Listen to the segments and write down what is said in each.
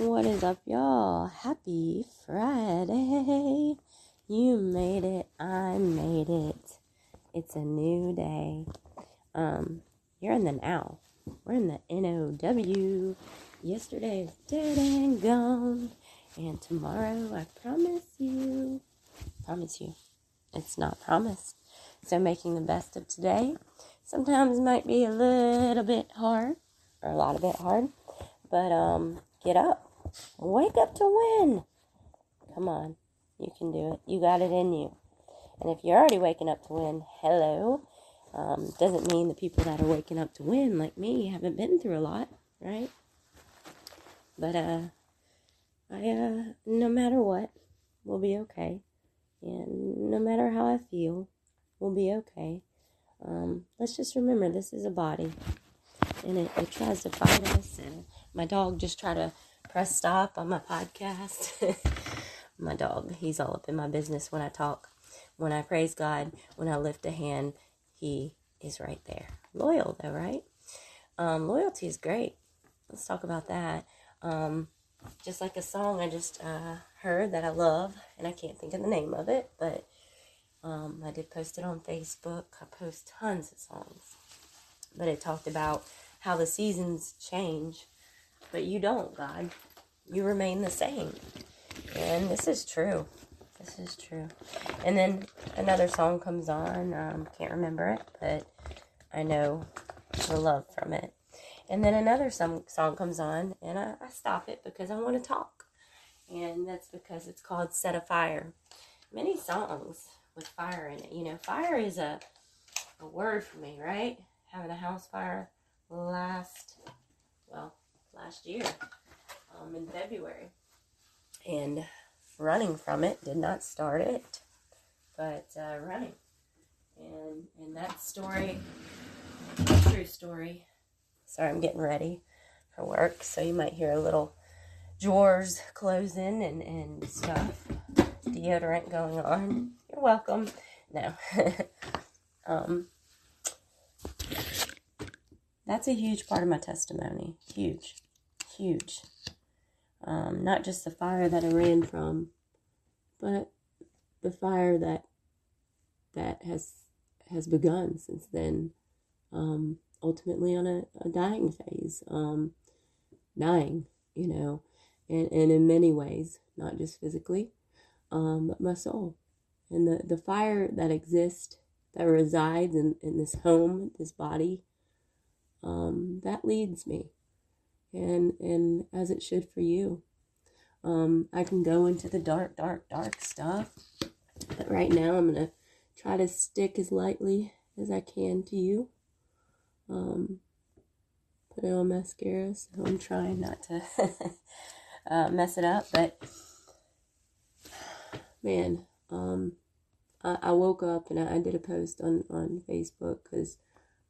What is up, y'all? Happy Friday. You made it. I made it. It's a new day. Um, you're in the now. We're in the NOW. Yesterday is dead and gone. And tomorrow, I promise you, promise you, it's not promised. So making the best of today sometimes might be a little bit hard, or a lot of it hard. But um, get up. Wake up to win. Come on. You can do it. You got it in you. And if you're already waking up to win, hello. Um, doesn't mean the people that are waking up to win, like me, haven't been through a lot, right? But uh, I uh, no matter what, we'll be okay, and no matter how I feel, we'll be okay. Um, let's just remember this is a body, and it, it tries to fight us. And my dog just tried to press stop on my podcast. my dog, he's all up in my business when I talk. When I praise God, when I lift a hand, he is right there. Loyal though, right? Um, loyalty is great. Let's talk about that. Um, just like a song I just uh, heard that I love, and I can't think of the name of it, but um, I did post it on Facebook. I post tons of songs, but it talked about how the seasons change but you don't, God. You remain the same. And this is true. This is true. And then another song comes on. Um, can't remember it, but I know the love from it. And then another some song comes on, and I, I stop it because I want to talk. And that's because it's called Set a Fire. Many songs with fire in it. You know, fire is a, a word for me, right? Having a house fire last, well, last year um, in February. And running from it did not start it, but uh, running. And, and that story, true story. Sorry, I'm getting ready for work, so you might hear a little drawers closing and, and stuff. Deodorant going on. You're welcome. No. um, that's a huge part of my testimony. Huge huge. Um, not just the fire that I ran from, but the fire that that has has begun since then. Um, ultimately, on a, a dying phase, um, dying, you know, and, and in many ways, not just physically, um, but my soul, and the the fire that exists that resides in, in this home, this body, um, that leads me and and as it should for you. Um, I can go into the dark, dark, dark stuff, but right now I'm gonna try to stick as lightly as I can to you. Um, put it on mascara, so I'm trying not to uh, mess it up. But man, um, I, I woke up and I, I did a post on on Facebook because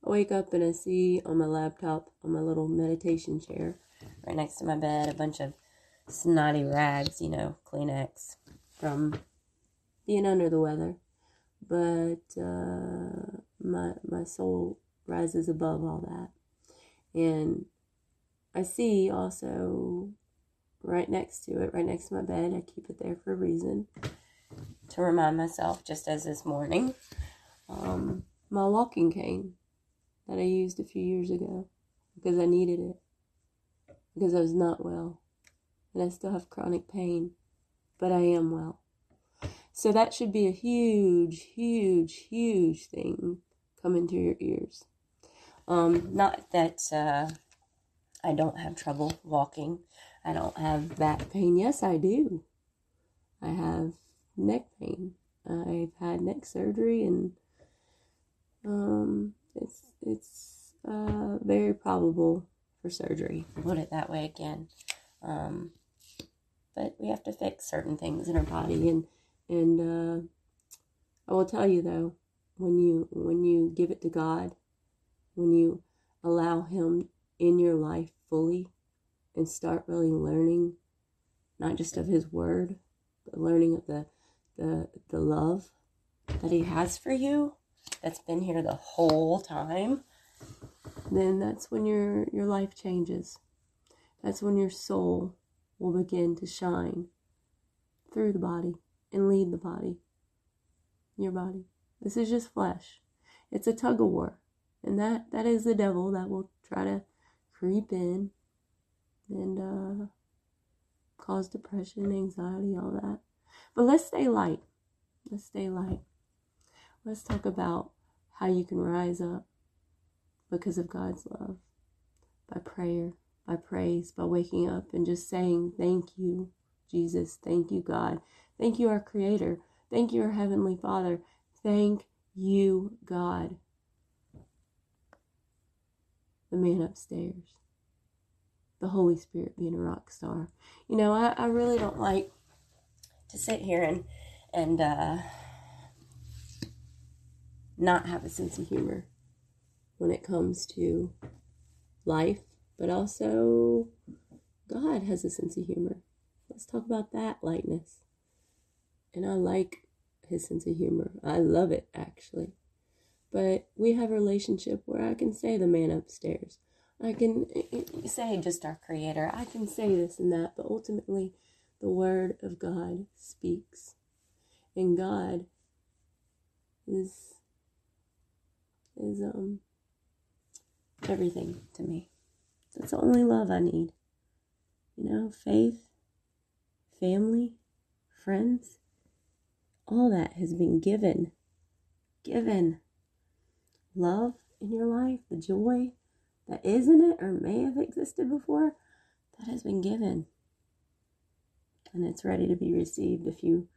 I wake up and I see on my laptop, on my little meditation chair, right next to my bed, a bunch of snotty rags, you know, Kleenex, from being under the weather. But uh, my my soul rises above all that, and I see also right next to it, right next to my bed. I keep it there for a reason to remind myself, just as this morning, um, my walking cane that I used a few years ago because I needed it, because I was not well, and I still have chronic pain, but I am well. So that should be a huge, huge, huge thing coming to your ears. Um, not that uh, I don't have trouble walking. I don't have back pain. Yes, I do. I have neck pain. I've had neck surgery and um, it's it's uh, very probable for surgery. Put it that way again. Um, but we have to fix certain things in our body, and and uh, I will tell you though, when you when you give it to God, when you allow Him in your life fully, and start really learning, not just of His Word, but learning of the the the love that He has for you that's been here the whole time, then that's when your your life changes. That's when your soul will begin to shine through the body and lead the body, your body. This is just flesh. It's a tug of war. And that, that is the devil that will try to creep in and uh, cause depression, anxiety, all that. But let's stay light. Let's stay light. Let's talk about how you can rise up because of God's love by prayer, by praise, by waking up and just saying, Thank you, Jesus. Thank you, God. Thank you, our Creator. Thank you, our Heavenly Father. Thank you, God. The man upstairs. The Holy Spirit being a rock star. You know, I, I really don't like to sit here and and uh, not have a sense of humor when it comes to life, but also God has a sense of humor. Let's talk about that lightness. And I like his sense of humor. I love it actually. But we have a relationship where I can say the man upstairs. I can say just our creator. I can say this and that, but ultimately the word of God speaks. And God is is um everything to me. That's the only love I need. You know, faith, family, friends, all that has been given. Given. Love in your life, the joy that is in it or may have existed before, that has been given. And it's ready to be received if you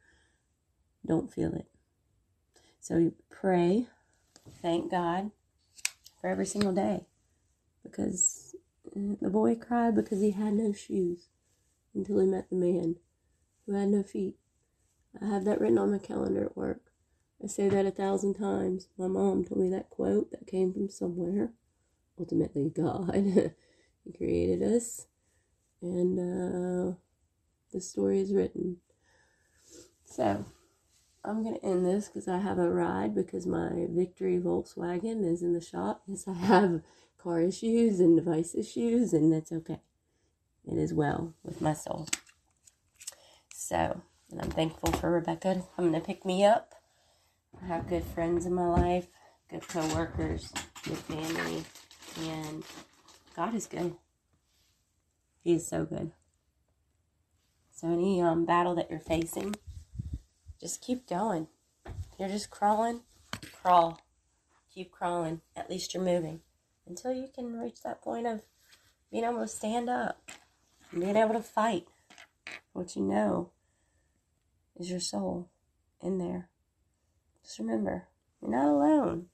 don't feel it. So you pray, thank God for every single day because the boy cried because he had no shoes until he met the man who had no feet. I have that written on my calendar at work. I say that a thousand times. My mom told me that quote that came from somewhere. Ultimately, God. he created us. And uh, the story is written. So, I'm going to end this because I have a ride because my Victory Volkswagen is in the shop. Yes, I have car issues and device issues, and that's okay. It is well with my soul. So, and I'm thankful for Rebecca coming to pick me up. I have good friends in my life, good co-workers, good family, and God is good. He is so good. So any um, battle that you're facing, just keep going. You're just crawling, crawl. Keep crawling. At least you're moving until you can reach that point of being able to stand up and being able to fight what you know is your soul in there. Just remember, you're not alone.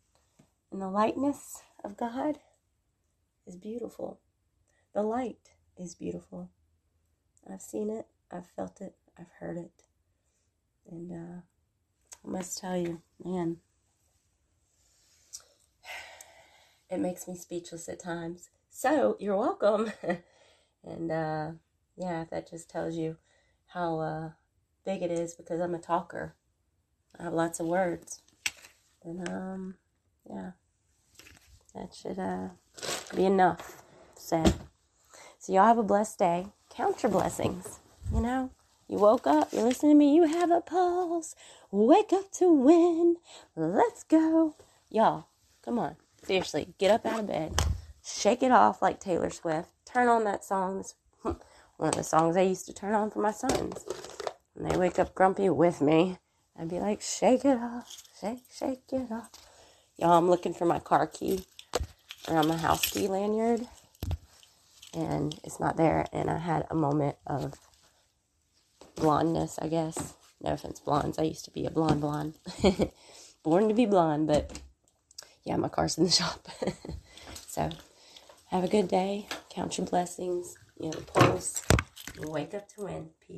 And the lightness of God is beautiful. The light is beautiful. I've seen it, I've felt it, I've heard it. And uh, I must tell you, man, it makes me speechless at times. So you're welcome. and uh, yeah, that just tells you how uh, big it is because I'm a talker. I have lots of words. And um, yeah, that should uh, be enough said. So y'all have a blessed day. Count your blessings. You know, you woke up, you're listening to me, you have a pulse. Wake up to win. Let's go. Y'all, come on. Seriously, get up out of bed, shake it off like Taylor Swift, turn on that song. It's one of the songs I used to turn on for my sons. When they wake up grumpy with me, I'd be like, shake it off, shake, shake it off. Y'all, I'm looking for my car key around my house key lanyard, and it's not there. And I had a moment of blondness, I guess. No offense, blondes. I used to be a blonde blonde. Born to be blonde, but yeah, my car's in the shop. so have a good day. Count your blessings. You know, pulse. Wake up to win. Peace.